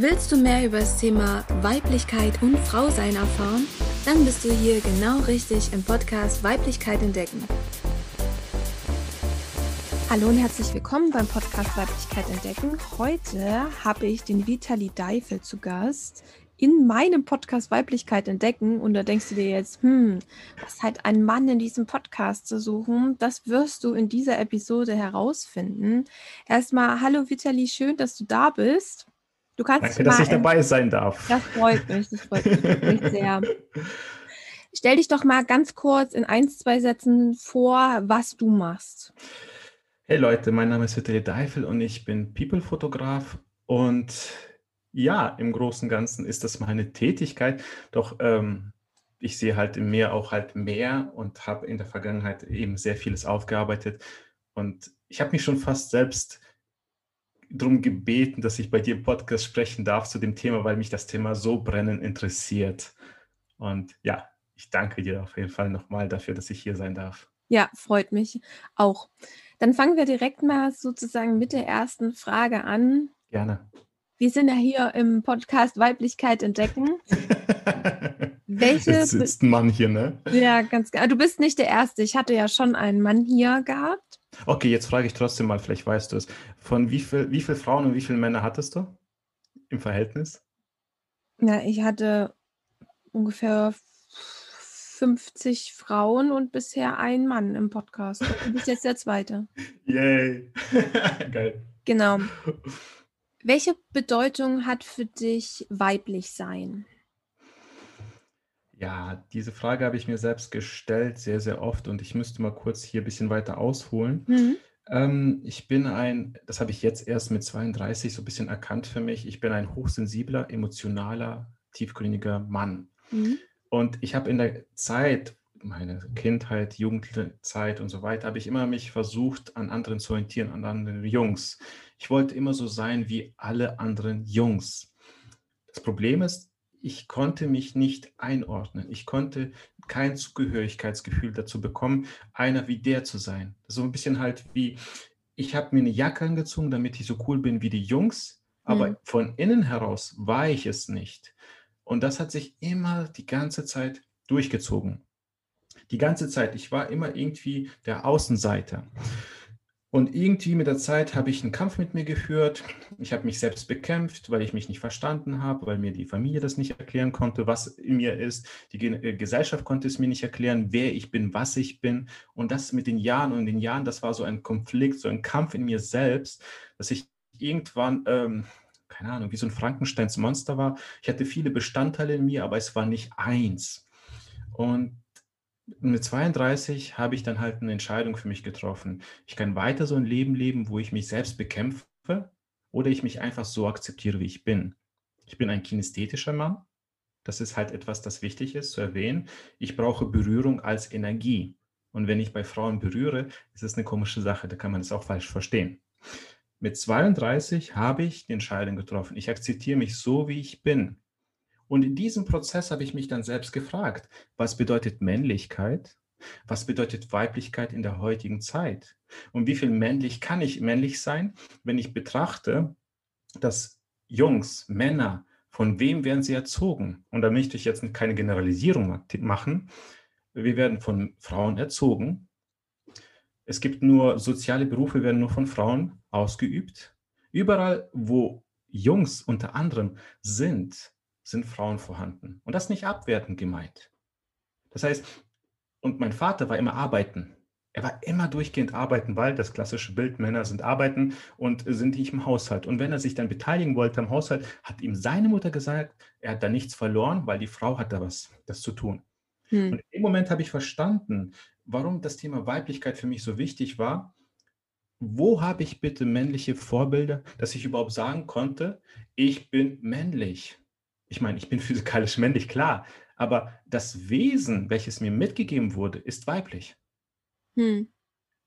Willst du mehr über das Thema Weiblichkeit und Frausein erfahren? Dann bist du hier genau richtig im Podcast Weiblichkeit entdecken. Hallo und herzlich willkommen beim Podcast Weiblichkeit entdecken. Heute habe ich den Vitali Deifel zu Gast in meinem Podcast Weiblichkeit entdecken. Und da denkst du dir jetzt, hm, was hat ein Mann in diesem Podcast zu suchen? Das wirst du in dieser Episode herausfinden. Erstmal, hallo Vitali, schön, dass du da bist. Du kannst Danke, dass ich dabei sein darf. Das freut mich, das freut mich sehr. Stell dich doch mal ganz kurz in ein, zwei Sätzen vor, was du machst. Hey Leute, mein Name ist Vitali Deifel und ich bin People-Fotograf und ja, im Großen und Ganzen ist das meine Tätigkeit. Doch ähm, ich sehe halt im Meer auch halt mehr und habe in der Vergangenheit eben sehr vieles aufgearbeitet. Und ich habe mich schon fast selbst darum gebeten, dass ich bei dir im Podcast sprechen darf zu dem Thema, weil mich das Thema so brennend interessiert. Und ja, ich danke dir auf jeden Fall nochmal dafür, dass ich hier sein darf. Ja, freut mich auch. Dann fangen wir direkt mal sozusagen mit der ersten Frage an. Gerne. Wir sind ja hier im Podcast Weiblichkeit entdecken. Welche Jetzt sitzt ein Mann hier, ne? Ja, ganz genau. Du bist nicht der Erste. Ich hatte ja schon einen Mann hier gehabt. Okay, jetzt frage ich trotzdem mal, vielleicht weißt du es. Von wie viel, wie viel Frauen und wie viele Männer hattest du im Verhältnis? Na, ich hatte ungefähr 50 Frauen und bisher ein Mann im Podcast. Du bist jetzt der zweite. Yay. Geil. Genau. Welche Bedeutung hat für dich weiblich sein? Ja, diese Frage habe ich mir selbst gestellt, sehr, sehr oft und ich müsste mal kurz hier ein bisschen weiter ausholen. Mhm. Ähm, ich bin ein, das habe ich jetzt erst mit 32 so ein bisschen erkannt für mich, ich bin ein hochsensibler, emotionaler, tiefgründiger Mann. Mhm. Und ich habe in der Zeit, meine Kindheit, Jugendzeit und so weiter, habe ich immer mich versucht, an anderen zu orientieren, an anderen Jungs. Ich wollte immer so sein wie alle anderen Jungs. Das Problem ist, ich konnte mich nicht einordnen. Ich konnte kein Zugehörigkeitsgefühl dazu bekommen, einer wie der zu sein. So ein bisschen halt wie, ich habe mir eine Jacke angezogen, damit ich so cool bin wie die Jungs, aber mhm. von innen heraus war ich es nicht. Und das hat sich immer die ganze Zeit durchgezogen. Die ganze Zeit. Ich war immer irgendwie der Außenseiter. Und irgendwie mit der Zeit habe ich einen Kampf mit mir geführt. Ich habe mich selbst bekämpft, weil ich mich nicht verstanden habe, weil mir die Familie das nicht erklären konnte, was in mir ist. Die äh, Gesellschaft konnte es mir nicht erklären, wer ich bin, was ich bin. Und das mit den Jahren und den Jahren, das war so ein Konflikt, so ein Kampf in mir selbst, dass ich irgendwann, ähm, keine Ahnung, wie so ein Frankensteins Monster war. Ich hatte viele Bestandteile in mir, aber es war nicht eins. Und mit 32 habe ich dann halt eine Entscheidung für mich getroffen. Ich kann weiter so ein Leben leben, wo ich mich selbst bekämpfe oder ich mich einfach so akzeptiere, wie ich bin. Ich bin ein kinästhetischer Mann. Das ist halt etwas, das wichtig ist zu erwähnen. Ich brauche Berührung als Energie. Und wenn ich bei Frauen berühre, ist es eine komische Sache, da kann man es auch falsch verstehen. Mit 32 habe ich die Entscheidung getroffen. Ich akzeptiere mich so, wie ich bin. Und in diesem Prozess habe ich mich dann selbst gefragt, was bedeutet Männlichkeit? Was bedeutet Weiblichkeit in der heutigen Zeit? Und wie viel männlich kann ich männlich sein, wenn ich betrachte, dass Jungs, Männer, von wem werden sie erzogen? Und da möchte ich jetzt keine Generalisierung machen. Wir werden von Frauen erzogen. Es gibt nur soziale Berufe, werden nur von Frauen ausgeübt. Überall, wo Jungs unter anderem sind, sind Frauen vorhanden. Und das nicht abwertend gemeint. Das heißt, und mein Vater war immer arbeiten. Er war immer durchgehend arbeiten, weil das klassische Bild, Männer sind arbeiten und sind nicht im Haushalt. Und wenn er sich dann beteiligen wollte am Haushalt, hat ihm seine Mutter gesagt, er hat da nichts verloren, weil die Frau hat da was, das zu tun. Hm. Und im Moment habe ich verstanden, warum das Thema Weiblichkeit für mich so wichtig war. Wo habe ich bitte männliche Vorbilder, dass ich überhaupt sagen konnte, ich bin männlich? Ich meine, ich bin physikalisch männlich, klar, aber das Wesen, welches mir mitgegeben wurde, ist weiblich. Hm.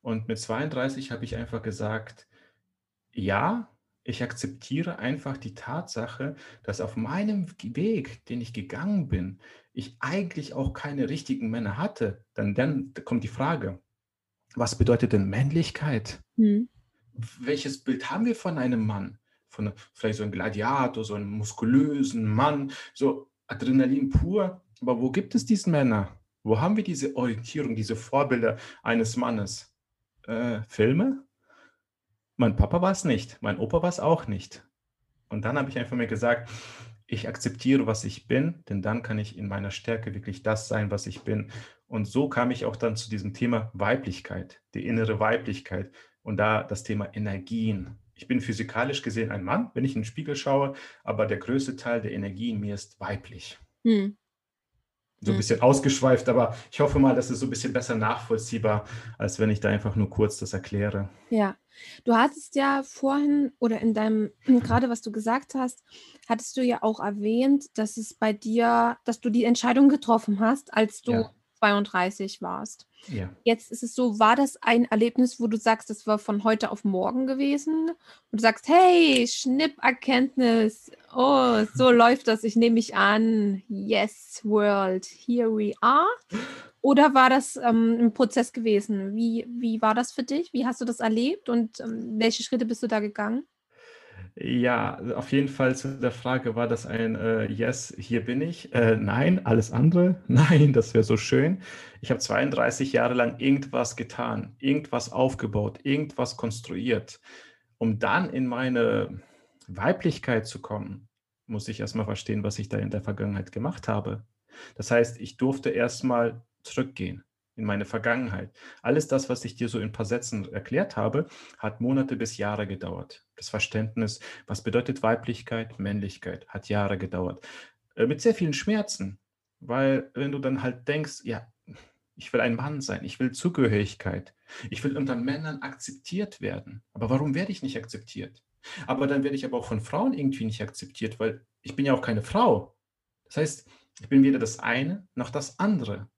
Und mit 32 habe ich einfach gesagt, ja, ich akzeptiere einfach die Tatsache, dass auf meinem Weg, den ich gegangen bin, ich eigentlich auch keine richtigen Männer hatte. Dann, dann kommt die Frage, was bedeutet denn Männlichkeit? Hm. Welches Bild haben wir von einem Mann? Von vielleicht so einem Gladiator, so einem muskulösen Mann, so Adrenalin pur. Aber wo gibt es diese Männer? Wo haben wir diese Orientierung, diese Vorbilder eines Mannes? Äh, Filme? Mein Papa war es nicht, mein Opa war es auch nicht. Und dann habe ich einfach mir gesagt, ich akzeptiere, was ich bin, denn dann kann ich in meiner Stärke wirklich das sein, was ich bin. Und so kam ich auch dann zu diesem Thema Weiblichkeit, die innere Weiblichkeit und da das Thema Energien. Ich bin physikalisch gesehen ein Mann, wenn ich in den Spiegel schaue, aber der größte Teil der Energie in mir ist weiblich. Hm. So ein hm. bisschen ausgeschweift, aber ich hoffe mal, das ist so ein bisschen besser nachvollziehbar, als wenn ich da einfach nur kurz das erkläre. Ja, du hattest ja vorhin oder in deinem, gerade was du gesagt hast, hattest du ja auch erwähnt, dass es bei dir, dass du die Entscheidung getroffen hast, als du ja. 32 warst. Ja. Jetzt ist es so, war das ein Erlebnis, wo du sagst, das war von heute auf morgen gewesen? Und du sagst, hey, Schnipperkenntnis, oh, so läuft das, ich nehme mich an, yes, world, here we are. Oder war das ähm, ein Prozess gewesen? Wie, wie war das für dich? Wie hast du das erlebt und ähm, welche Schritte bist du da gegangen? Ja, auf jeden Fall zu der Frage, war das ein äh, Yes, hier bin ich? Äh, nein, alles andere? Nein, das wäre so schön. Ich habe 32 Jahre lang irgendwas getan, irgendwas aufgebaut, irgendwas konstruiert. Um dann in meine Weiblichkeit zu kommen, muss ich erstmal verstehen, was ich da in der Vergangenheit gemacht habe. Das heißt, ich durfte erstmal zurückgehen in meine Vergangenheit. Alles das, was ich dir so in ein paar Sätzen erklärt habe, hat Monate bis Jahre gedauert. Das Verständnis, was bedeutet Weiblichkeit, Männlichkeit, hat Jahre gedauert. Äh, mit sehr vielen Schmerzen, weil wenn du dann halt denkst, ja, ich will ein Mann sein, ich will Zugehörigkeit, ich will unter Männern akzeptiert werden. Aber warum werde ich nicht akzeptiert? Aber dann werde ich aber auch von Frauen irgendwie nicht akzeptiert, weil ich bin ja auch keine Frau. Das heißt, ich bin weder das eine noch das andere.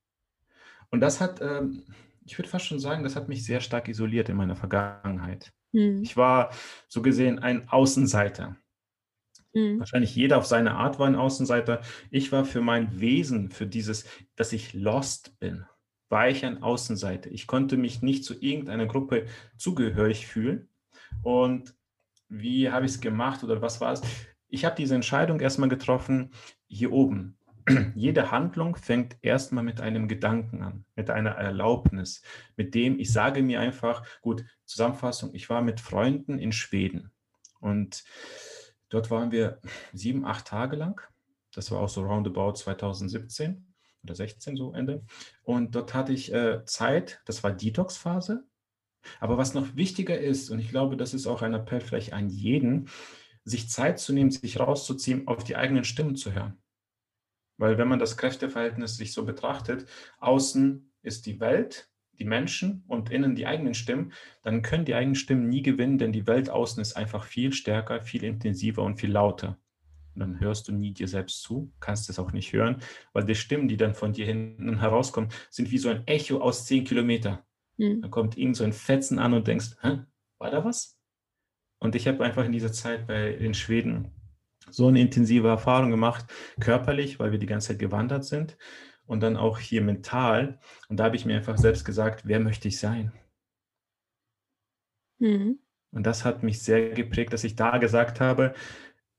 Und das hat, ähm, ich würde fast schon sagen, das hat mich sehr stark isoliert in meiner Vergangenheit. Mhm. Ich war so gesehen ein Außenseiter. Mhm. Wahrscheinlich jeder auf seine Art war ein Außenseiter. Ich war für mein Wesen, für dieses, dass ich lost bin, war ich ein Außenseiter. Ich konnte mich nicht zu irgendeiner Gruppe zugehörig fühlen. Und wie habe ich es gemacht oder was war es? Ich habe diese Entscheidung erstmal getroffen, hier oben, jede Handlung fängt erstmal mit einem Gedanken an, mit einer Erlaubnis, mit dem ich sage mir einfach, gut, Zusammenfassung, ich war mit Freunden in Schweden und dort waren wir sieben, acht Tage lang. Das war auch so roundabout 2017 oder 16 so Ende. Und dort hatte ich äh, Zeit, das war Detox-Phase. Aber was noch wichtiger ist, und ich glaube, das ist auch ein Appell vielleicht an jeden, sich Zeit zu nehmen, sich rauszuziehen, auf die eigenen Stimmen zu hören. Weil wenn man das Kräfteverhältnis sich so betrachtet, außen ist die Welt, die Menschen und innen die eigenen Stimmen, dann können die eigenen Stimmen nie gewinnen, denn die Welt außen ist einfach viel stärker, viel intensiver und viel lauter. Und dann hörst du nie dir selbst zu, kannst es auch nicht hören, weil die Stimmen, die dann von dir hinten herauskommen, sind wie so ein Echo aus zehn Kilometern. Mhm. Dann kommt irgend so ein Fetzen an und denkst, Hä, war da was? Und ich habe einfach in dieser Zeit bei in Schweden so eine intensive Erfahrung gemacht, körperlich, weil wir die ganze Zeit gewandert sind und dann auch hier mental. Und da habe ich mir einfach selbst gesagt, wer möchte ich sein? Mhm. Und das hat mich sehr geprägt, dass ich da gesagt habe,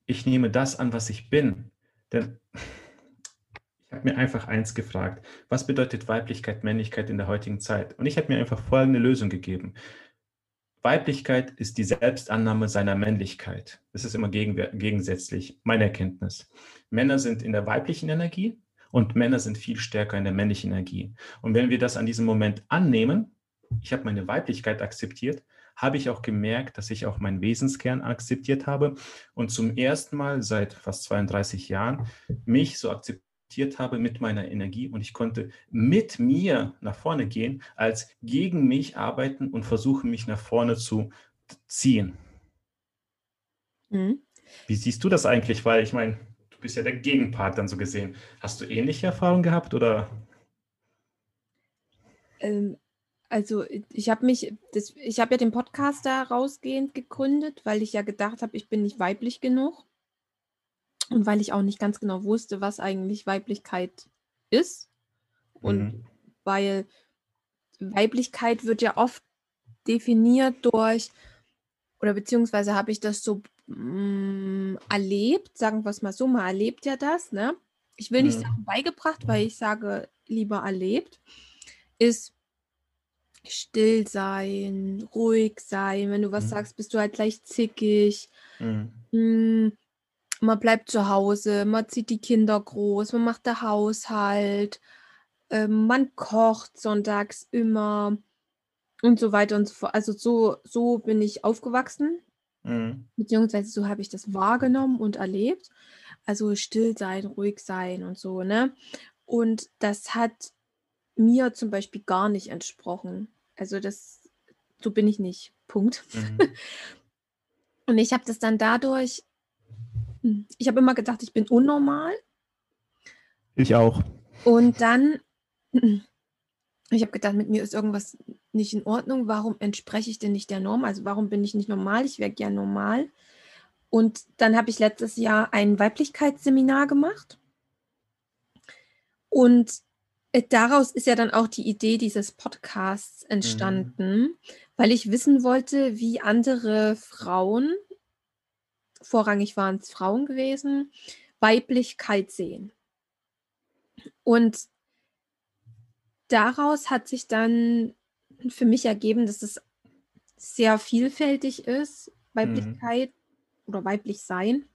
ich nehme das an, was ich bin. Denn ich habe mir einfach eins gefragt, was bedeutet Weiblichkeit, Männlichkeit in der heutigen Zeit? Und ich habe mir einfach folgende Lösung gegeben. Weiblichkeit ist die Selbstannahme seiner Männlichkeit. Das ist immer gegensätzlich, meine Erkenntnis. Männer sind in der weiblichen Energie und Männer sind viel stärker in der männlichen Energie. Und wenn wir das an diesem Moment annehmen, ich habe meine Weiblichkeit akzeptiert, habe ich auch gemerkt, dass ich auch meinen Wesenskern akzeptiert habe und zum ersten Mal seit fast 32 Jahren mich so akzeptiert akzeptiert habe mit meiner Energie und ich konnte mit mir nach vorne gehen, als gegen mich arbeiten und versuchen, mich nach vorne zu ziehen. Mhm. Wie siehst du das eigentlich? Weil ich meine, du bist ja der Gegenpart dann so gesehen. Hast du ähnliche Erfahrungen gehabt oder? Ähm, also ich habe mich, das, ich habe ja den Podcast da rausgehend gegründet, weil ich ja gedacht habe, ich bin nicht weiblich genug. Und weil ich auch nicht ganz genau wusste, was eigentlich Weiblichkeit ist. Und mhm. weil Weiblichkeit wird ja oft definiert durch, oder beziehungsweise habe ich das so mm, erlebt, sagen wir es mal so, man erlebt ja das, ne? Ich will nicht Mhm. sagen beigebracht, weil ich sage lieber erlebt, ist still sein, ruhig sein. Wenn du was Mhm. sagst, bist du halt gleich zickig. Mhm. Man bleibt zu Hause, man zieht die Kinder groß, man macht den Haushalt, ähm, man kocht sonntags immer und so weiter und so fort. Also so, so bin ich aufgewachsen, Mhm. beziehungsweise so habe ich das wahrgenommen und erlebt. Also still sein, ruhig sein und so, ne? Und das hat mir zum Beispiel gar nicht entsprochen. Also das, so bin ich nicht. Punkt. Mhm. Und ich habe das dann dadurch, ich habe immer gedacht, ich bin unnormal. Ich auch. Und dann, ich habe gedacht, mit mir ist irgendwas nicht in Ordnung. Warum entspreche ich denn nicht der Norm? Also warum bin ich nicht normal? Ich wäre gern normal. Und dann habe ich letztes Jahr ein Weiblichkeitsseminar gemacht. Und äh, daraus ist ja dann auch die Idee dieses Podcasts entstanden, weil ich wissen wollte, wie andere Frauen, vorrangig waren es Frauen gewesen, Weiblichkeit sehen. Und daraus hat sich dann für mich ergeben, dass es sehr vielfältig ist, Weiblichkeit oder weiblich sein.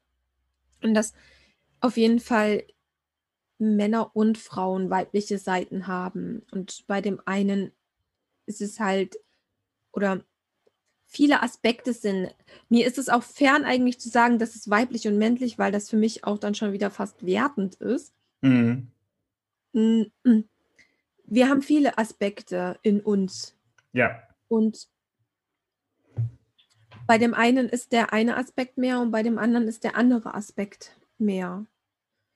Und dass auf jeden Fall Männer und Frauen weibliche Seiten haben. Und bei dem einen ist es halt, oder viele Aspekte sind, mir ist es auch fern eigentlich zu sagen, das ist weiblich und männlich, weil das für mich auch dann schon wieder fast wertend ist. Mhm. Mm, mm. Wir haben viele Aspekte in uns. Ja. Und bei dem einen ist der eine Aspekt mehr und bei dem anderen ist der andere Aspekt mehr.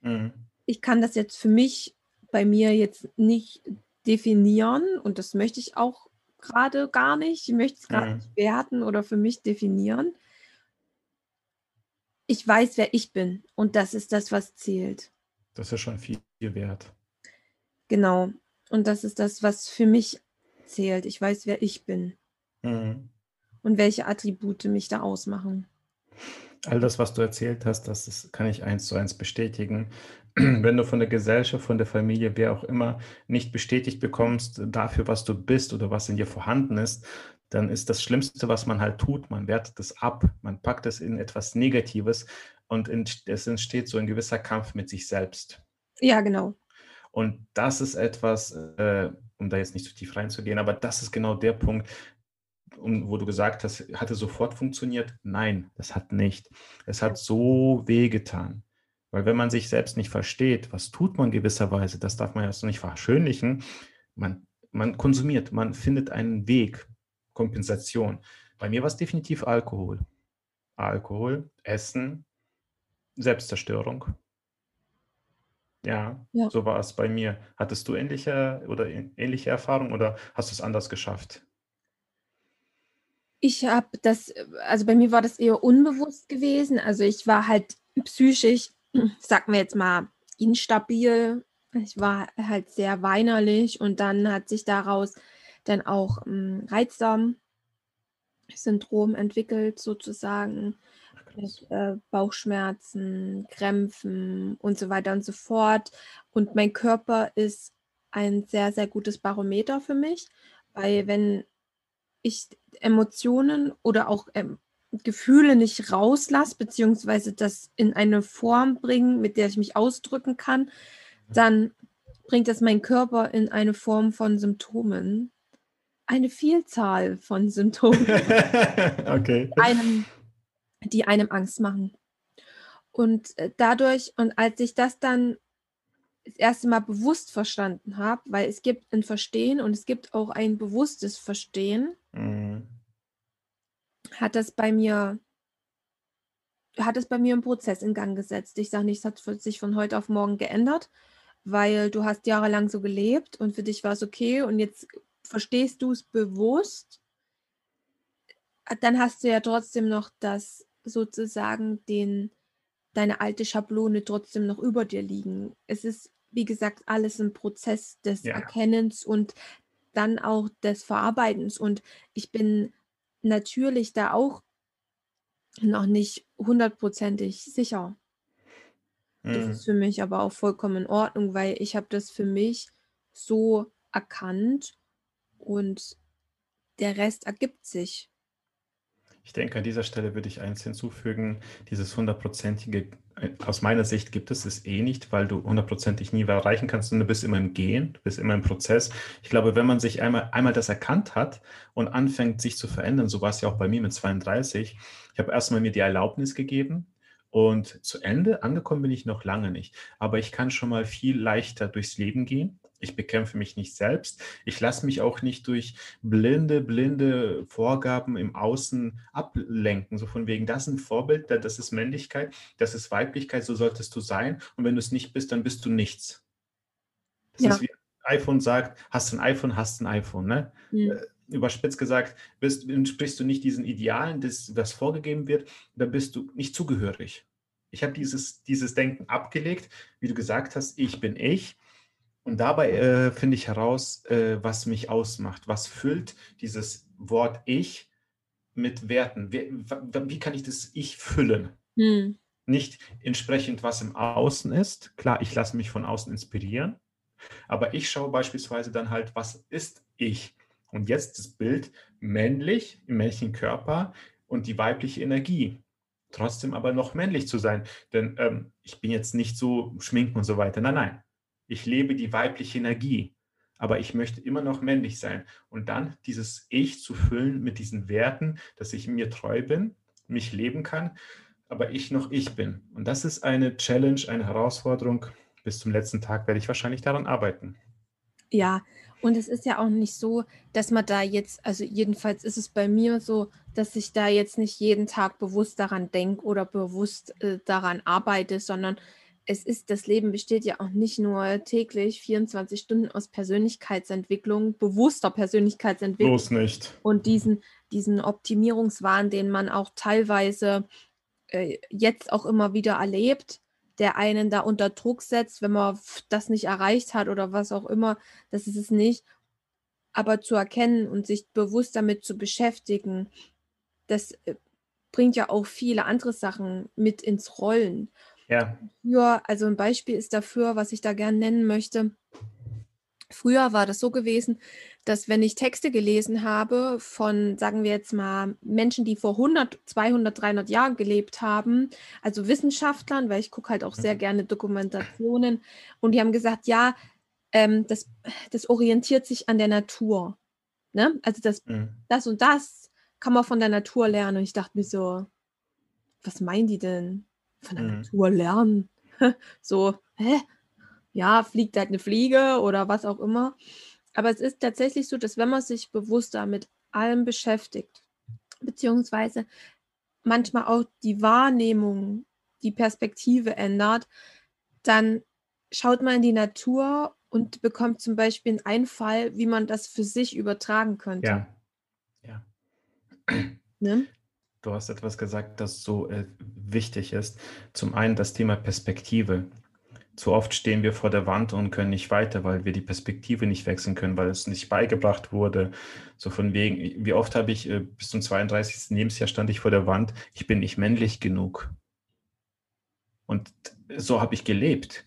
Mhm. Ich kann das jetzt für mich bei mir jetzt nicht definieren und das möchte ich auch gerade gar nicht. Ich möchte es gerade Mhm. nicht werten oder für mich definieren. Ich weiß, wer ich bin und das ist das, was zählt. Das ist schon viel wert. Genau. Und das ist das, was für mich zählt. Ich weiß, wer ich bin Mhm. und welche Attribute mich da ausmachen. All das, was du erzählt hast, das ist, kann ich eins zu eins bestätigen. Wenn du von der Gesellschaft, von der Familie, wer auch immer, nicht bestätigt bekommst dafür, was du bist oder was in dir vorhanden ist, dann ist das Schlimmste, was man halt tut, man wertet es ab, man packt es in etwas Negatives und es entsteht so ein gewisser Kampf mit sich selbst. Ja, genau. Und das ist etwas, äh, um da jetzt nicht zu tief reinzugehen, aber das ist genau der Punkt, um, wo du gesagt hast, hatte sofort funktioniert? Nein, das hat nicht. Es hat so wehgetan. Weil wenn man sich selbst nicht versteht, was tut man gewisserweise, das darf man ja so nicht verschönlichen, man, man konsumiert, man findet einen Weg, Kompensation. Bei mir war es definitiv Alkohol. Alkohol, Essen, Selbstzerstörung. Ja, Ja. so war es bei mir. Hattest du ähnliche oder ähnliche Erfahrungen oder hast du es anders geschafft? Ich habe das, also bei mir war das eher unbewusst gewesen. Also ich war halt psychisch, sagen wir jetzt mal, instabil. Ich war halt sehr weinerlich und dann hat sich daraus dann auch ähm, Reizdarm-Syndrom entwickelt, sozusagen, mit äh, Bauchschmerzen, Krämpfen und so weiter und so fort. Und mein Körper ist ein sehr, sehr gutes Barometer für mich, weil wenn ich Emotionen oder auch ähm, Gefühle nicht rauslasse, beziehungsweise das in eine Form bringen, mit der ich mich ausdrücken kann, dann bringt das mein Körper in eine Form von Symptomen. Eine Vielzahl von Symptomen, okay. einem, die einem Angst machen. Und äh, dadurch, und als ich das dann das erste Mal bewusst verstanden habe, weil es gibt ein Verstehen und es gibt auch ein bewusstes Verstehen, Mhm. Hat das bei mir, hat es bei mir einen Prozess in Gang gesetzt. Ich sage nicht, es hat sich von heute auf morgen geändert, weil du hast jahrelang so gelebt und für dich war es okay und jetzt verstehst du es bewusst. Dann hast du ja trotzdem noch das sozusagen den, deine alte Schablone trotzdem noch über dir liegen. Es ist, wie gesagt, alles ein Prozess des Ja. Erkennens und dann auch des Verarbeitens. Und ich bin natürlich da auch noch nicht hundertprozentig sicher. Das Mhm. ist für mich aber auch vollkommen in Ordnung, weil ich habe das für mich so erkannt und der Rest ergibt sich. Ich denke, an dieser Stelle würde ich eins hinzufügen, dieses hundertprozentige, äh, aus meiner Sicht gibt es es eh nicht, weil du hundertprozentig nie erreichen kannst und du bist immer im Gehen, du bist immer im Prozess. Ich glaube, wenn man sich einmal, einmal das erkannt hat und anfängt, sich zu verändern, so war es ja auch bei mir mit 32, ich habe erstmal mir die Erlaubnis gegeben, und zu Ende angekommen bin ich noch lange nicht. Aber ich kann schon mal viel leichter durchs Leben gehen. Ich bekämpfe mich nicht selbst. Ich lasse mich auch nicht durch blinde, blinde Vorgaben im Außen ablenken. So von wegen, das ist ein Vorbild, das ist Männlichkeit, das ist Weiblichkeit, so solltest du sein. Und wenn du es nicht bist, dann bist du nichts. Das Ja. ist wie iPhone sagt, hast du ein iPhone, hast du ein iPhone. Ne? Hm. Äh, Überspitzt gesagt, bist, entsprichst du nicht diesen Idealen, das, was vorgegeben wird, dann bist du nicht zugehörig. Ich habe dieses, dieses Denken abgelegt, wie du gesagt hast, ich bin ich. Und dabei äh, finde ich heraus, äh, was mich ausmacht. Was füllt dieses Wort Ich mit Werten? Wie, wie kann ich das Ich füllen? Hm. Nicht entsprechend, was im Außen ist. Klar, ich lasse mich von außen inspirieren. Aber ich schaue beispielsweise dann halt, was ist ich? Und jetzt das Bild männlich im männlichen Körper und die weibliche Energie. Trotzdem aber noch männlich zu sein. Denn ähm, ich bin jetzt nicht so schminken und so weiter. Nein, nein. Ich lebe die weibliche Energie. Aber ich möchte immer noch männlich sein. Und dann dieses Ich zu füllen mit diesen Werten, dass ich mir treu bin, mich leben kann, aber ich noch ich bin. Und das ist eine Challenge, eine Herausforderung. Bis zum letzten Tag werde ich wahrscheinlich daran arbeiten. Ja, und es ist ja auch nicht so, dass man da jetzt, also jedenfalls ist es bei mir so, dass ich da jetzt nicht jeden Tag bewusst daran denke oder bewusst äh, daran arbeite, sondern es ist, das Leben besteht ja auch nicht nur täglich 24 Stunden aus Persönlichkeitsentwicklung, bewusster Persönlichkeitsentwicklung Bloß nicht. und diesen, diesen Optimierungswahn, den man auch teilweise äh, jetzt auch immer wieder erlebt, der einen da unter Druck setzt, wenn man das nicht erreicht hat oder was auch immer, das ist es nicht. Aber zu erkennen und sich bewusst damit zu beschäftigen, das äh, bringt ja auch viele andere Sachen mit ins Rollen. Ja, Früher, also ein Beispiel ist dafür, was ich da gern nennen möchte. Früher war das so gewesen, dass wenn ich Texte gelesen habe von, sagen wir jetzt mal, Menschen, die vor 100, 200, 300 Jahren gelebt haben, also Wissenschaftlern, weil ich gucke halt auch sehr Mhm. gerne Dokumentationen, und die haben gesagt, ja, ähm, das, das orientiert sich an der Natur. Ne? Also das, mhm. das und das kann man von der Natur lernen. Und ich dachte mir so, was meinen die denn? Von der Mhm. Natur lernen? so, hä? Ja, fliegt halt eine Fliege oder was auch immer. Aber es ist tatsächlich so, dass wenn man sich bewusster mit allem beschäftigt, beziehungsweise manchmal auch die Wahrnehmung, die Perspektive ändert, dann schaut man in die Natur und bekommt zum Beispiel einen Einfall, wie man das für sich übertragen könnte. ja, ja. Ne? Du hast etwas gesagt, das so äh, wichtig ist. Zum einen das Thema Perspektive. Zu oft stehen wir vor der Wand und können nicht weiter, weil wir die Perspektive nicht wechseln können, weil es nicht beigebracht wurde. So von wegen, wie oft habe ich äh, bis zum 32. Lebensjahr stand ich vor der Wand, ich bin nicht männlich genug. Und so habe ich gelebt.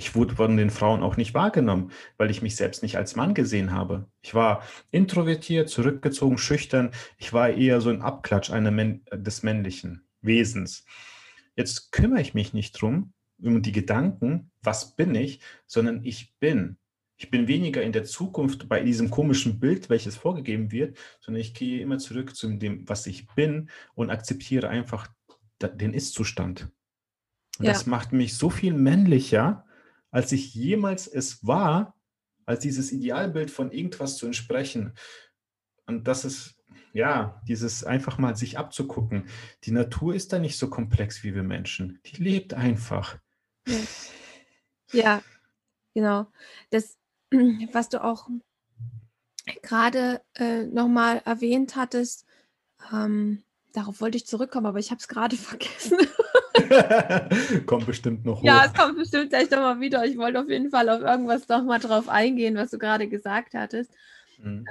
Ich wurde von den Frauen auch nicht wahrgenommen, weil ich mich selbst nicht als Mann gesehen habe. Ich war introvertiert, zurückgezogen, schüchtern. Ich war eher so ein Abklatsch einer Män des männlichen Wesens. Jetzt kümmere ich mich nicht drum, um die Gedanken, was bin ich, sondern ich bin. Ich bin weniger in der Zukunft bei diesem komischen Bild, welches vorgegeben wird, sondern ich gehe immer zurück zu dem, was ich bin und akzeptiere einfach den Ist-Zustand. Und Ja. das macht mich so viel männlicher, als ich jemals es war, als dieses Idealbild von irgendwas zu entsprechen. Und das ist, ja, dieses einfach mal sich abzugucken. Die Natur ist da nicht so komplex wie wir Menschen. Die lebt einfach. Ja. Ja, genau. Das, was du auch gerade äh, nochmal erwähnt hattest, ähm, darauf wollte ich zurückkommen, aber ich habe es gerade vergessen. Kommt bestimmt noch hoch. Ja, es kommt bestimmt gleich nochmal wieder. Ich wollte auf jeden Fall auf irgendwas nochmal drauf eingehen, was du gerade gesagt hattest. Mhm.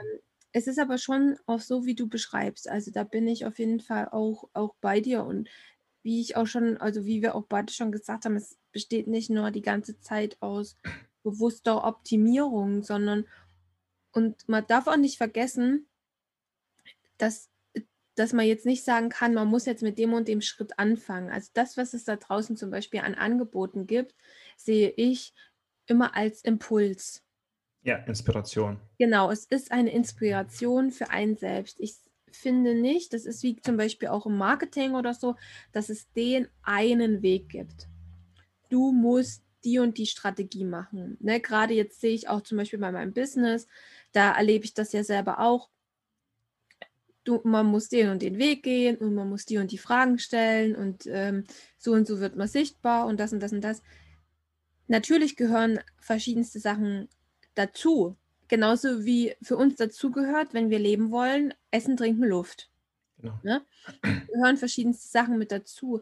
es ist aber schon auch so, wie du beschreibst. Also da bin ich auf jeden Fall auch, auch bei dir und wie ich auch schon, also wie wir auch beide schon gesagt haben, es besteht nicht nur die ganze Zeit aus bewusster Optimierung, sondern und man darf auch nicht vergessen, dass, dass man jetzt nicht sagen kann, man muss jetzt mit dem und dem Schritt anfangen. Also das, was es da draußen zum Beispiel an Angeboten gibt, sehe ich immer als Impuls. Ja, Inspiration. Genau, es ist eine Inspiration für einen selbst. Ich finde nicht, das ist wie zum Beispiel auch im Marketing oder so, dass es den einen Weg gibt. Du musst die und die Strategie machen. Ne, gerade jetzt sehe ich auch zum Beispiel bei meinem Business, da erlebe ich das ja selber auch. Du, man muss den und den Weg gehen und man muss die und die Fragen stellen und ähm, so und so wird man sichtbar und das und das und das. Natürlich gehören verschiedenste Sachen dazu. Genauso wie für uns dazugehört, wenn wir leben wollen, Essen, Trinken, Luft. Genau. Ne? Gehören verschiedenste Sachen mit dazu.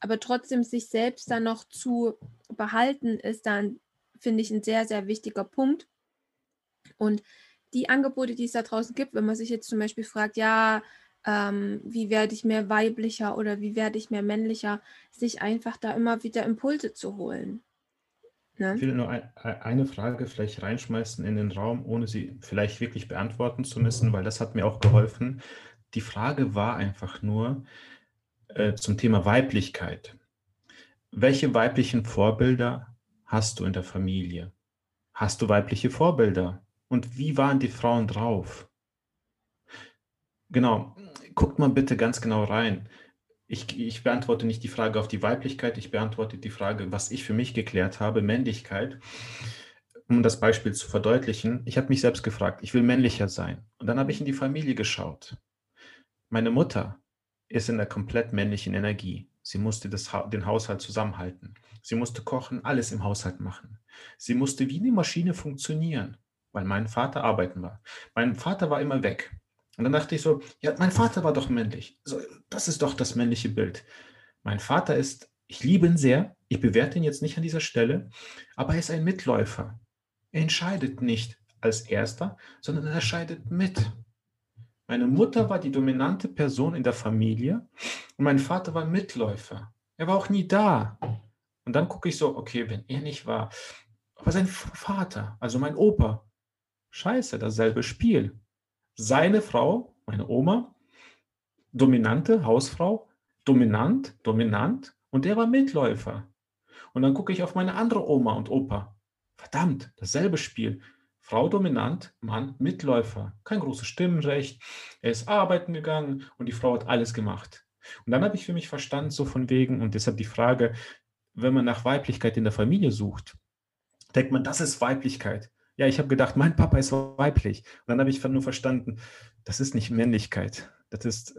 Aber trotzdem sich selbst dann noch zu behalten, ist dann, finde ich, ein sehr, sehr wichtiger Punkt. Und die Angebote, die es da draußen gibt, wenn man sich jetzt zum Beispiel fragt, ja, ähm, wie werde ich mehr weiblicher oder wie werde ich mehr männlicher, sich einfach da immer wieder Impulse zu holen. Ne? Ich will nur ein, eine Frage vielleicht reinschmeißen in den Raum, ohne sie vielleicht wirklich beantworten zu müssen, weil das hat mir auch geholfen. Die Frage war einfach nur äh, zum Thema Weiblichkeit. Welche weiblichen Vorbilder hast du in der Familie? Hast du weibliche Vorbilder? Und wie waren die Frauen drauf? Genau, guckt mal bitte ganz genau rein ich, ich beantworte nicht die Frage auf die Weiblichkeit, ich beantworte die Frage, was ich für mich geklärt habe, Männlichkeit. Um das Beispiel zu verdeutlichen, ich habe mich selbst gefragt, ich will männlicher sein. Und dann habe ich in die Familie geschaut. Meine Mutter ist in der komplett männlichen Energie. Sie musste das, den Haushalt zusammenhalten. Sie musste kochen, alles im Haushalt machen. Sie musste wie eine Maschine funktionieren, weil mein Vater arbeiten war. Mein Vater war immer weg. Und dann dachte ich so, ja, mein Vater war doch männlich. So, das ist doch das männliche Bild. Mein Vater ist, ich liebe ihn sehr, ich bewerte ihn jetzt nicht an dieser Stelle, aber er ist ein Mitläufer. Er entscheidet nicht als Erster, sondern er entscheidet mit. Meine Mutter war die dominante Person in der Familie und mein Vater war Mitläufer. Er war auch nie da. Und dann gucke ich so, okay, wenn er nicht war, aber sein Vater, also mein Opa, scheiße, dasselbe Spiel seine Frau, meine Oma, dominante Hausfrau, dominant, dominant und der war Mitläufer. Und dann gucke ich auf meine andere Oma und Opa. Verdammt, dasselbe Spiel. Frau dominant, Mann Mitläufer. Kein großes Stimmrecht. Er ist arbeiten gegangen und die Frau hat alles gemacht. Und dann habe ich für mich verstanden, so von wegen, und deshalb die Frage, wenn man nach Weiblichkeit in der Familie sucht, denkt man, das ist Weiblichkeit. Ja, ich habe gedacht, mein Papa ist weiblich. Und dann habe ich nur verstanden, das ist nicht Männlichkeit. Das ist,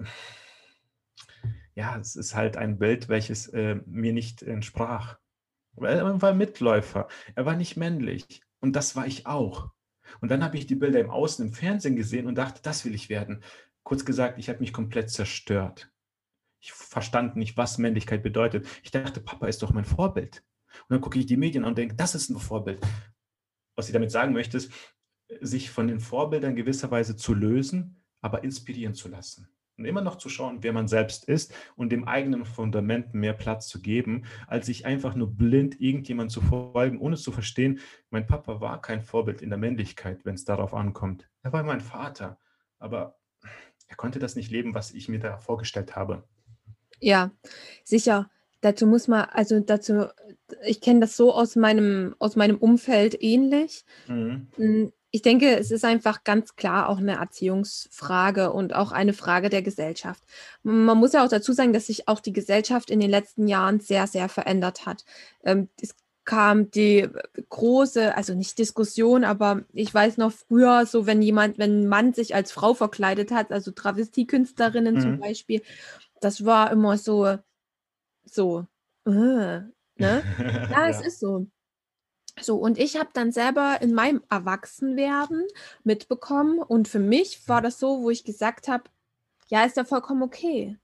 ja, es ist halt ein Bild, welches äh, mir nicht entsprach. Er war Mitläufer. Er war nicht männlich. Und das war ich auch. Und dann habe ich die Bilder im Außen, im Fernsehen gesehen und dachte, das will ich werden. Kurz gesagt, ich habe mich komplett zerstört. Ich verstand nicht, was Männlichkeit bedeutet. Ich dachte, Papa ist doch mein Vorbild. Und dann gucke ich die Medien an und denke, das ist ein Vorbild was ich damit sagen möchte, ist, sich von den Vorbildern gewisserweise zu lösen, aber inspirieren zu lassen. Und immer noch zu schauen, wer man selbst ist und dem eigenen Fundament mehr Platz zu geben, als sich einfach nur blind irgendjemand zu folgen, ohne zu verstehen, mein Papa war kein Vorbild in der Männlichkeit, wenn es darauf ankommt. Er war mein Vater, aber er konnte das nicht leben, was ich mir da vorgestellt habe. Ja, sicher. Dazu muss man, also dazu, ich kenne das so aus meinem, aus meinem Umfeld ähnlich. Mhm. Hm, ich denke, es ist einfach ganz klar auch eine Erziehungsfrage und auch eine Frage der Gesellschaft. Man muss ja auch dazu sagen, dass sich auch die Gesellschaft in den letzten Jahren sehr, sehr verändert hat. Ähm, es kam die große, also nicht Diskussion, aber ich weiß noch früher, so wenn jemand, wenn ein Mann sich als Frau verkleidet hat, also Travestiekünstlerinnen mhm. zum Beispiel, das war immer so, so, äh, ne? Ja, ja, es ist so. So, und ich habe dann selber in meinem Erwachsenwerden mitbekommen und für mich war das so, wo ich gesagt habe, ja, ist ja vollkommen okay.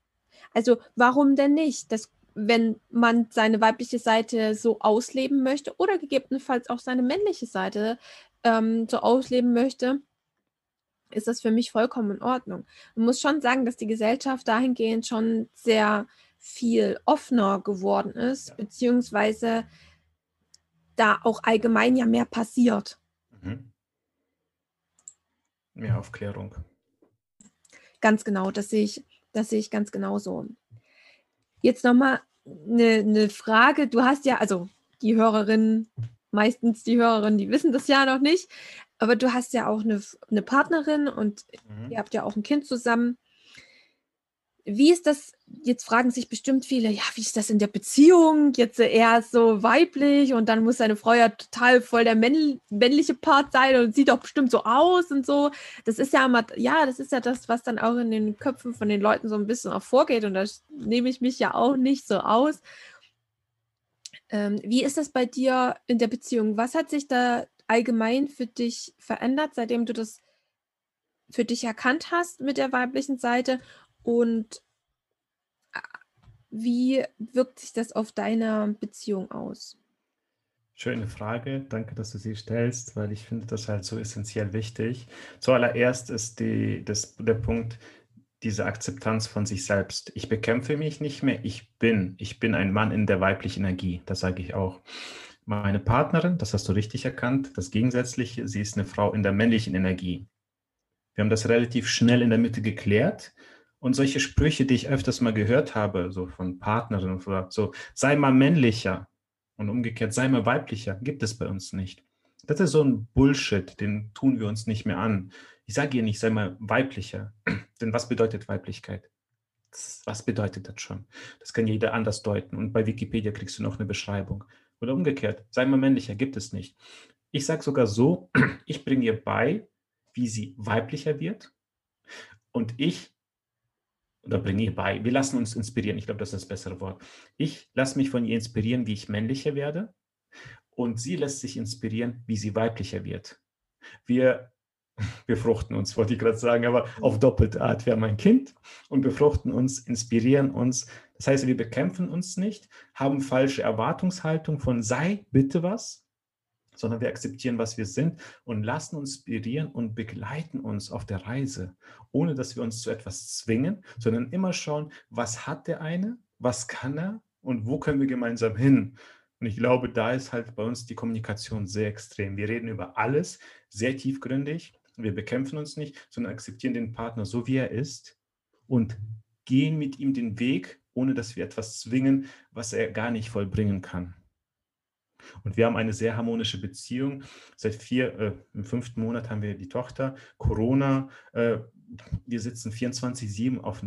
Also, warum denn nicht? Das, wenn man seine weibliche Seite so ausleben möchte oder gegebenenfalls auch seine männliche Seite ähm, so ausleben möchte, ist das für mich vollkommen in Ordnung. Man muss schon sagen, dass die Gesellschaft dahingehend schon sehr viel offener geworden ist, beziehungsweise da auch allgemein ja mehr passiert. Mhm. Mehr Aufklärung. Ganz genau, das sehe ich, das sehe ich ganz genauso. Jetzt nochmal eine, eine Frage. Du hast ja, also die Hörerinnen, meistens die Hörerinnen, die wissen das ja noch nicht, aber du hast ja auch eine, eine Partnerin und mhm. ihr habt ja auch ein Kind zusammen. Wie ist das, jetzt fragen sich bestimmt viele, ja, wie ist das in der Beziehung? Jetzt eher so weiblich und dann muss seine Frau ja total voll der männliche Part sein und sieht auch bestimmt so aus und so. Das ist ja immer, ja, das ist ja das, was dann auch in den Köpfen von den Leuten so ein bisschen auch vorgeht und da nehme ich mich ja auch nicht so aus. Ähm, wie ist das bei dir in der Beziehung? Was hat sich da allgemein für dich verändert, seitdem du das für dich erkannt hast mit der weiblichen Seite? Und äh, wie wirkt sich das auf deine Beziehung aus? Schöne Frage, danke, dass du sie stellst, weil ich finde das halt so essentiell wichtig. Zuallererst ist die, das, der Punkt, diese Akzeptanz von sich selbst. Ich bekämpfe mich nicht mehr, ich bin. Ich bin ein Mann in der weiblichen Energie, das sage ich auch. Meine Partnerin, das hast du richtig erkannt, das Gegensätzliche, sie ist eine Frau in der männlichen Energie. Wir haben das relativ schnell in der Mitte geklärt. Und solche Sprüche, die ich öfters mal gehört habe, so von Partnerinnen, so, sei mal männlicher und umgekehrt, sei mal weiblicher, gibt es bei uns nicht. Das ist so ein Bullshit, den tun wir uns nicht mehr an. Ich sage ihr nicht, sei mal weiblicher. Denn was bedeutet Weiblichkeit? Was bedeutet das schon? Das kann jeder anders deuten. Und bei Wikipedia kriegst du noch eine Beschreibung. Oder umgekehrt, sei mal männlicher, gibt es nicht. Ich sage sogar so, ich bringe ihr bei, wie sie weiblicher wird. Und ich, oder bringe ihr bei, wir lassen uns inspirieren. Ich glaube, das ist das bessere Wort. Ich lasse mich von ihr inspirieren, wie ich männlicher werde. Und sie lässt sich inspirieren, wie sie weiblicher wird. Wir befruchten uns, wollte ich gerade sagen, aber auf doppelte Art. Wir haben ein Kind und befruchten uns, inspirieren uns. Das heißt, wir bekämpfen uns nicht, haben falsche Erwartungshaltung von sei bitte was, sondern wir akzeptieren, was wir sind und lassen uns inspirieren und begleiten uns auf der Reise, ohne dass wir uns zu etwas zwingen, sondern immer schauen, was hat der eine, was kann er und wo können wir gemeinsam hin. Und ich glaube, da ist halt bei uns die Kommunikation sehr extrem. Wir reden über alles sehr tiefgründig wir bekämpfen uns nicht, sondern akzeptieren den Partner so, wie er ist und gehen mit ihm den Weg, ohne dass wir etwas zwingen, was er gar nicht vollbringen kann. Und wir haben eine sehr harmonische Beziehung. Seit vier, äh, im fünften Monat haben wir die Tochter. Corona, äh, wir sitzen 24-7 auf,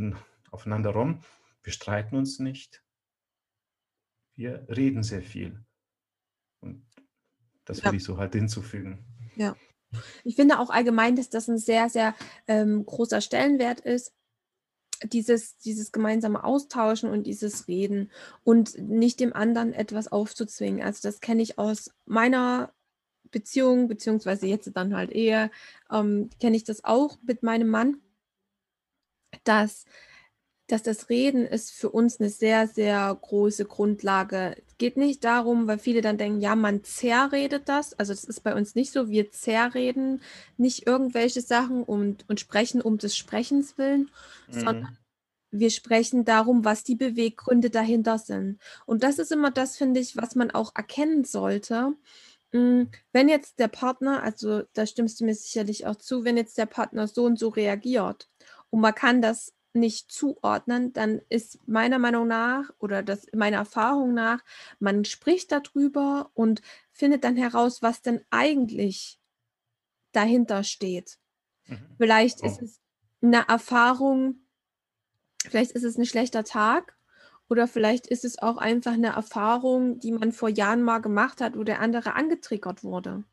aufeinander rum. Wir streiten uns nicht. Wir reden sehr viel. Und das ja. will ich so halt hinzufügen. Ja. Ich finde auch allgemein, dass das ein sehr, sehr ähm, großer Stellenwert ist. Dieses, dieses gemeinsame Austauschen und dieses Reden und nicht dem anderen etwas aufzuzwingen. Also das kenne ich aus meiner Beziehung, beziehungsweise jetzt dann halt eher, ähm, kenne ich das auch mit meinem Mann, dass dass das Reden ist für uns eine sehr, sehr große Grundlage. Es geht nicht darum, weil viele dann denken, ja, man zerredet das. Also das ist bei uns nicht so. Wir zerreden nicht irgendwelche Sachen und, und sprechen um des Sprechens willen, mhm. sondern wir sprechen darum, was die Beweggründe dahinter sind. Und das ist immer das, finde ich, was man auch erkennen sollte. Hm, wenn jetzt der Partner, also da stimmst du mir sicherlich auch zu, wenn jetzt der Partner so und so reagiert und man kann das nicht zuordnen, dann ist meiner Meinung nach oder das meiner Erfahrung nach, man spricht darüber und findet dann heraus, was denn eigentlich dahinter steht. Mhm. Vielleicht oh. ist es eine Erfahrung, vielleicht ist es ein schlechter Tag oder vielleicht ist es auch einfach eine Erfahrung, die man vor Jahren mal gemacht hat, wo der andere angetriggert wurde.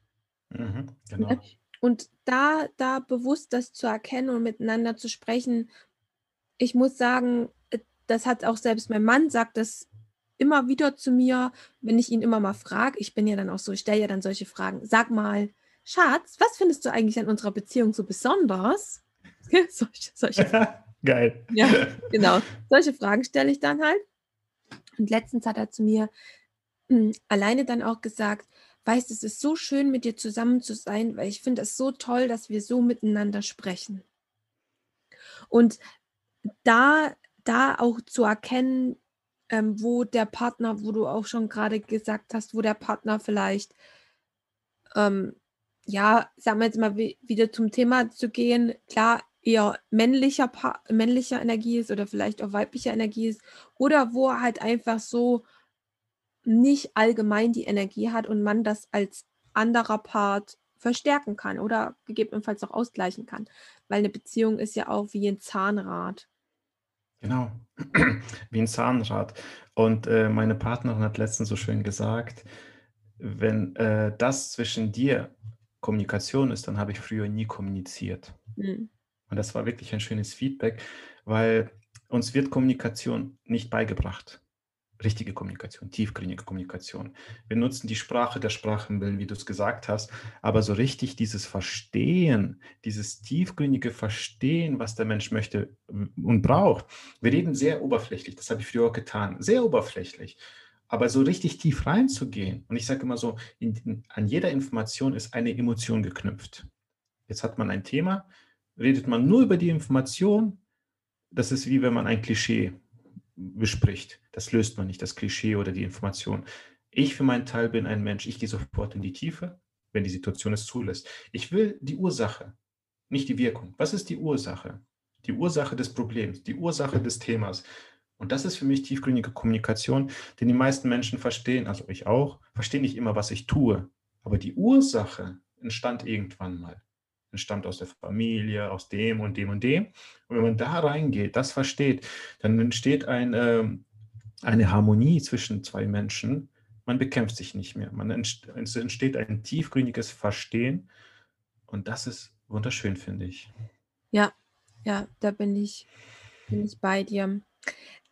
Mhm, genau. Ne? Und da, da bewusst das zu erkennen und miteinander zu sprechen, ich muss sagen, äh, das hat auch selbst mein Mann sagt das immer wieder zu mir, wenn ich ihn immer mal frage. Ich bin ja dann auch so, ich stelle ja dann solche Fragen. Sag mal, Schatz, was findest du eigentlich an unserer Beziehung so besonders? solche, solche Geil. Ja, genau. Solche Fragen stelle ich dann halt. Und letztens hat er zu mir mh, hm, alleine dann auch gesagt, weißt, es ist so schön, mit dir zusammen zu sein, weil ich finde es so toll, dass wir so miteinander sprechen. Und da, da auch zu erkennen, ähm, wo der Partner, wo du auch schon gerade gesagt hast, wo der Partner vielleicht, ähm, ja, sagen wir jetzt mal wieder zum Thema zu gehen, klar, eher männlicher, männlicher Energie ist oder vielleicht auch weiblicher Energie ist oder wo er halt einfach so nicht allgemein die Energie hat und man das als anderer Part verstärken kann oder gegebenenfalls auch ausgleichen kann. Weil eine Beziehung ist ja auch wie ein Zahnrad. Genau, wie ein Zahnrad. Und äh, meine Partnerin hat letztens so schön gesagt, wenn äh, das zwischen dir Kommunikation ist, dann habe ich früher nie kommuniziert. Mhm. Und das war wirklich ein schönes Feedback, weil uns wird Kommunikation nicht beigebracht. Richtige Kommunikation, tiefgründige Kommunikation. Wir nutzen die Sprache der Sprachenwillen, wie du es gesagt hast, aber so richtig dieses Verstehen, dieses tiefgründige Verstehen, was der Mensch möchte und braucht. Wir reden sehr oberflächlich, das habe ich früher auch getan, sehr oberflächlich. Aber so richtig tief reinzugehen, und ich sage immer so, in, an jeder Information ist eine Emotion geknüpft. Jetzt hat man ein Thema, redet man nur über die Information, das ist wie wenn man ein Klischee bespricht. Das löst man nicht, das Klischee oder die Information. Ich für meinen Teil bin ein Mensch, ich gehe sofort in die Tiefe, wenn die Situation es zulässt. Ich will die Ursache, nicht die Wirkung. Was ist die Ursache? Die Ursache des Problems, die Ursache des Themas. Und das ist für mich tiefgründige Kommunikation, denn die meisten Menschen verstehen, also ich auch, verstehen nicht immer, was ich tue. Aber die Ursache entstand irgendwann mal entstammt aus der Familie, aus dem und dem und dem. Und wenn man da reingeht, das versteht, dann entsteht ein, äh, eine Harmonie zwischen zwei Menschen. Man bekämpft sich nicht mehr. Man entsteht, es entsteht ein tiefgründiges Verstehen. Und das ist wunderschön, finde ich. Ja, ja, da bin ich, bin ich bei dir.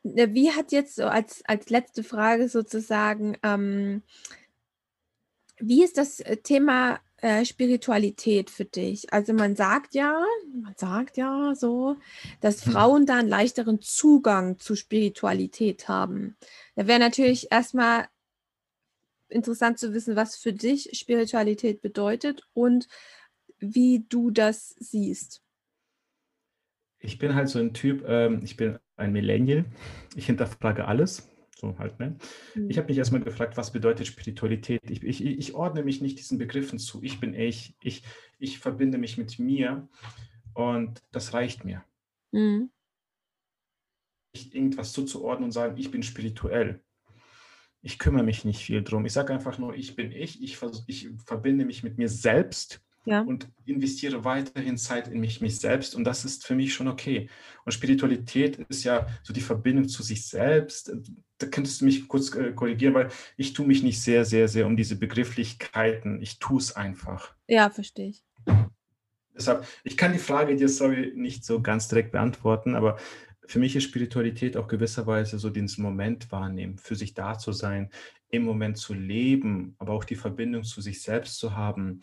Wie hat jetzt so als, als letzte Frage sozusagen, ähm, wie ist das äh, Thema äh, Spiritualität für dich? Also man sagt ja, man sagt ja so, dass hm. Frauen da einen leichteren Zugang zu Spiritualität haben. Da wäre natürlich erstmal interessant zu wissen, was für dich Spiritualität bedeutet und wie du das siehst. Ich bin halt so ein Typ, ähm, ich bin ein Millennial. Ich hinterfrage alles. So halt, ne? Ich habe mich erstmal gefragt, was bedeutet Spiritualität? Ich, ich, ich ordne mich nicht diesen Begriffen zu. Ich bin ich. Ich, ich verbinde mich mit mir und das reicht mir. Mhm. Irgendwas zuzuordnen und sagen, ich bin spirituell. Ich kümmere mich nicht viel drum. Ich sage einfach nur, ich bin ich. Ich, ich verbinde mich mit mir selbst ja. und investiere weiterhin Zeit in mich, mich selbst. Und das ist für mich schon okay. Und Spiritualität ist ja so die Verbindung zu sich selbst. Da könntest du mich kurz äh, korrigieren, weil ich tue mich nicht sehr, sehr, sehr um diese Begrifflichkeiten. Ich tue es einfach. Ja, verstehe ich. Deshalb, ich kann die Frage dir, sorry, nicht so ganz direkt beantworten, aber für mich ist Spiritualität auch gewisserweise so diesen Moment wahrnehmen, für sich da zu sein, im Moment zu leben, aber auch die Verbindung zu sich selbst zu haben,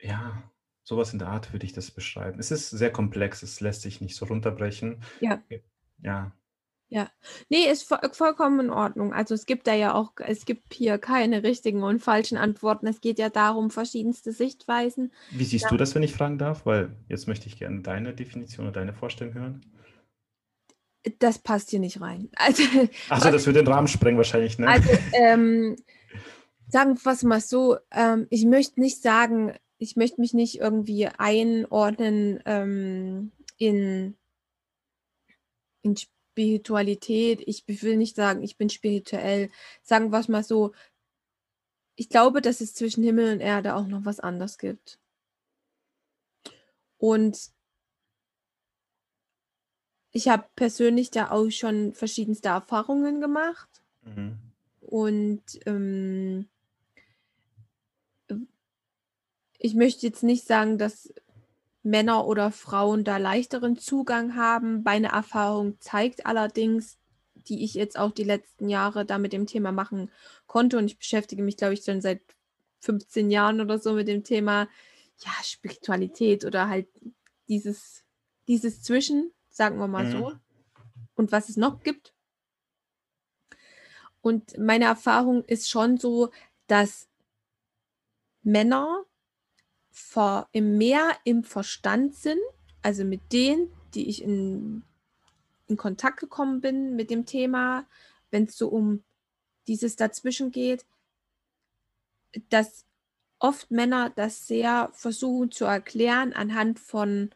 ja, sowas in der Art würde ich das beschreiben. Es ist sehr komplex, es lässt sich nicht so runterbrechen. Ja. Ja. Ja. Nee, ist vo vollkommen in Ordnung. Also es gibt da ja auch, es gibt hier keine richtigen und falschen Antworten. Es geht ja darum, verschiedenste Sichtweisen. Wie siehst ja. du das, wenn ich fragen darf? Weil jetzt möchte ich gerne deine Definition oder deine Vorstellung hören. Das passt hier nicht rein. Also, Achso, das würde den Rahmen sprengen wahrscheinlich, ne? Also, ähm, sagen wir es mal so, ähm, ich möchte nicht sagen, ich möchte mich nicht irgendwie einordnen ähm, in, in Spiritualität. Ich will nicht sagen, ich bin spirituell. Sagen wir es mal so. Ich glaube, dass es zwischen Himmel und Erde auch noch was anderes gibt. Und ich habe persönlich da auch schon verschiedenste Erfahrungen gemacht. Mhm. Und ähm, ich möchte jetzt nicht sagen, dass Männer oder Frauen da leichteren Zugang haben. Meine Erfahrung zeigt allerdings, die ich jetzt auch die letzten Jahre da mit dem Thema machen konnte und ich beschäftige mich, glaube ich, schon seit 15 Jahren oder so mit dem Thema ja, Spiritualität oder halt dieses, dieses Zwischen, sagen wir mal mhm. so, und was es noch gibt. Und meine Erfahrung ist schon so, dass Männer vor, mehr im Verstand sind, also mit denen, die ich in, in Kontakt gekommen bin mit dem Thema, wenn es so um dieses Dazwischen geht, dass oft Männer das sehr versuchen zu erklären anhand von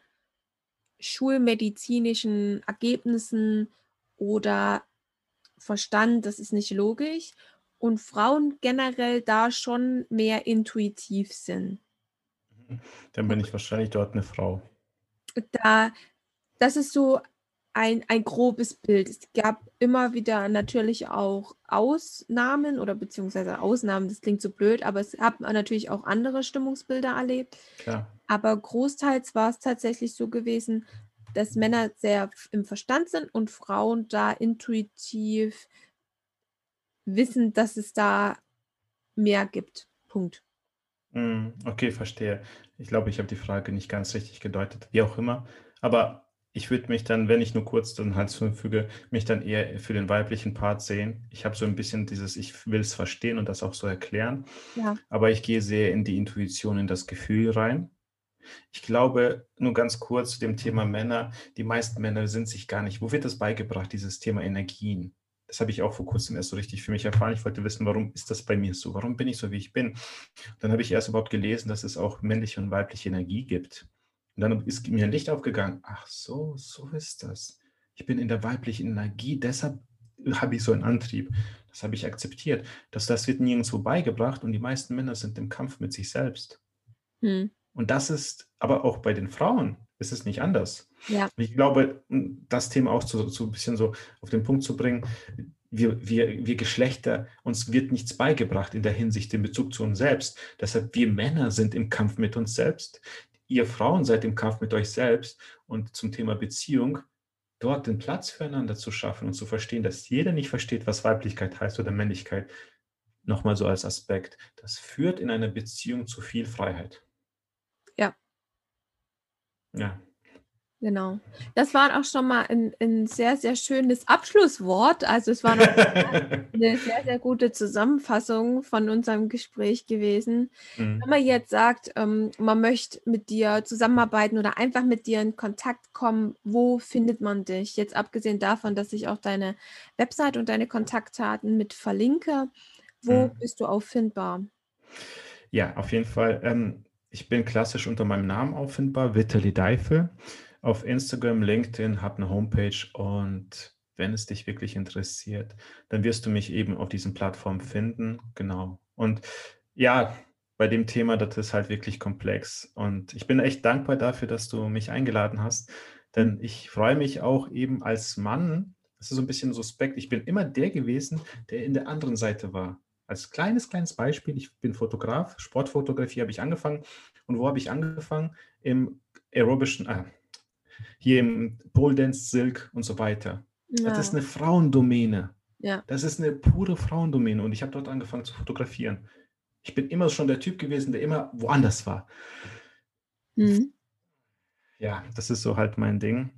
schulmedizinischen Ergebnissen oder Verstand, das ist nicht logisch. Und Frauen generell da schon mehr intuitiv sind. Dann bin ich wahrscheinlich dort eine Frau. Da, das ist so ein, ein grobes Bild. Es gab immer wieder natürlich auch Ausnahmen oder beziehungsweise Ausnahmen, das klingt so blöd, aber es hat man natürlich auch andere Stimmungsbilder erlebt. Klar. Aber großteils war es tatsächlich so gewesen, dass Männer sehr im Verstand sind und Frauen da intuitiv wissen, dass es da mehr gibt. Punkt. Hm, okay, verstehe. Ich glaube, ich habe die Frage nicht ganz richtig gedeutet, wie auch immer. Aber ich würde mich dann, wenn ich nur kurz dann halt zufüge, mich dann eher für den weiblichen Part sehen. Ich habe so ein bisschen dieses, ich will es verstehen und das auch so erklären. Ja. Aber ich gehe sehr in die Intuition, in das Gefühl rein. Ich glaube, nur ganz kurz zu dem Thema Männer. Die meisten Männer sind sich gar nicht. Wo wird das beigebracht, dieses Thema Energien? Das habe ich auch vor kurzem erst so richtig für mich erfahren. Ich wollte wissen, warum ist das bei mir so? Warum bin ich so, wie ich bin? Dann habe ich erst überhaupt gelesen, dass es auch männliche und weibliche Energie gibt. Und dann ist mir ein Licht aufgegangen. Ach so, so ist das. Ich bin in der weiblichen Energie, deshalb habe ich so einen Antrieb. Das habe ich akzeptiert. Das, das wird nirgendwo beigebracht und die meisten Männer sind im Kampf mit sich selbst. Hm. Und das ist aber auch bei den Frauen ist es nicht anders. Ja. Ich glaube, das Thema auch so, so ein bisschen so auf den Punkt zu bringen, wir, wir, wir Geschlechter, uns wird nichts beigebracht in der Hinsicht in Bezug zu uns selbst. Deshalb, wir Männer sind im Kampf mit uns selbst ihr Frauen seid im Kampf mit euch selbst und zum Thema Beziehung, dort den Platz füreinander zu schaffen und zu verstehen, dass jeder nicht versteht, was Weiblichkeit heißt oder Männlichkeit, nochmal so als Aspekt, das führt in einer Beziehung zu viel Freiheit. Ja. Ja. Genau. Das war auch schon mal ein, ein sehr, sehr schönes Abschlusswort. Also es war eine sehr, sehr gute Zusammenfassung von unserem Gespräch gewesen. Mhm. Wenn man jetzt sagt, ähm, man möchte mit dir zusammenarbeiten oder einfach mit dir in Kontakt kommen, wo findet man dich? Jetzt abgesehen davon, dass ich auch deine Website und deine Kontaktdaten mit verlinke, wo mhm. bist du auffindbar? Ja, auf jeden Fall. Ähm, ich bin klassisch unter meinem Namen auffindbar, Vitali Deifel auf Instagram, LinkedIn, habe eine Homepage und wenn es dich wirklich interessiert, dann wirst du mich eben auf diesen Plattformen finden. Genau. Und ja, bei dem Thema, das ist halt wirklich komplex. Und ich bin echt dankbar dafür, dass du mich eingeladen hast. Denn ich freue mich auch eben als Mann, das ist so ein bisschen suspekt, ich bin immer der gewesen, der in der anderen Seite war. Als kleines, kleines Beispiel, ich bin Fotograf, Sportfotografie habe ich angefangen. Und wo habe ich angefangen? Im aerobischen, äh, hier im Pole Dance, Silk und so weiter. Ja. Das ist eine Frauendomäne. Ja. Das ist eine pure Frauendomäne und ich habe dort angefangen zu fotografieren. Ich bin immer schon der Typ gewesen, der immer woanders war. Mhm. Ja, das ist so halt mein Ding.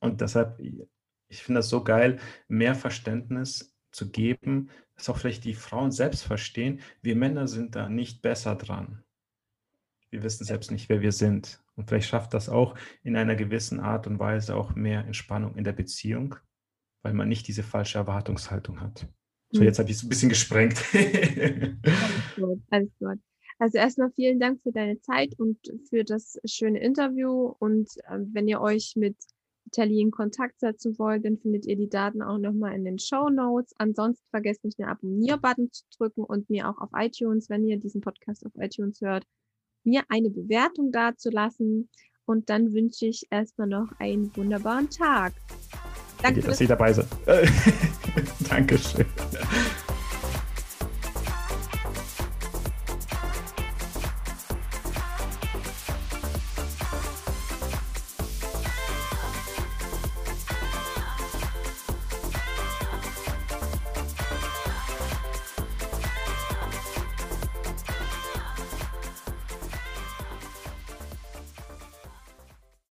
Und deshalb, ich finde das so geil, mehr Verständnis zu geben, dass auch vielleicht die Frauen selbst verstehen, wir Männer sind da nicht besser dran. Wir wissen selbst nicht, wer wir sind. Und vielleicht schafft das auch in einer gewissen Art und Weise auch mehr Entspannung in der Beziehung, weil man nicht diese falsche Erwartungshaltung hat. So, hm. jetzt habe ich es ein bisschen gesprengt. alles gut, alles gut. Also erstmal vielen Dank für deine Zeit und für das schöne Interview. Und äh, wenn ihr euch mit Telly in Kontakt setzen wollt, dann findet ihr die Daten auch nochmal in den Show Notes. Ansonsten vergesst nicht den Abonnier-Button zu drücken und mir auch auf iTunes, wenn ihr diesen Podcast auf iTunes hört, mir eine Bewertung dazulassen. Und dann wünsche ich erstmal noch einen wunderbaren Tag. Danke, dass Sie dabei sind. Dankeschön.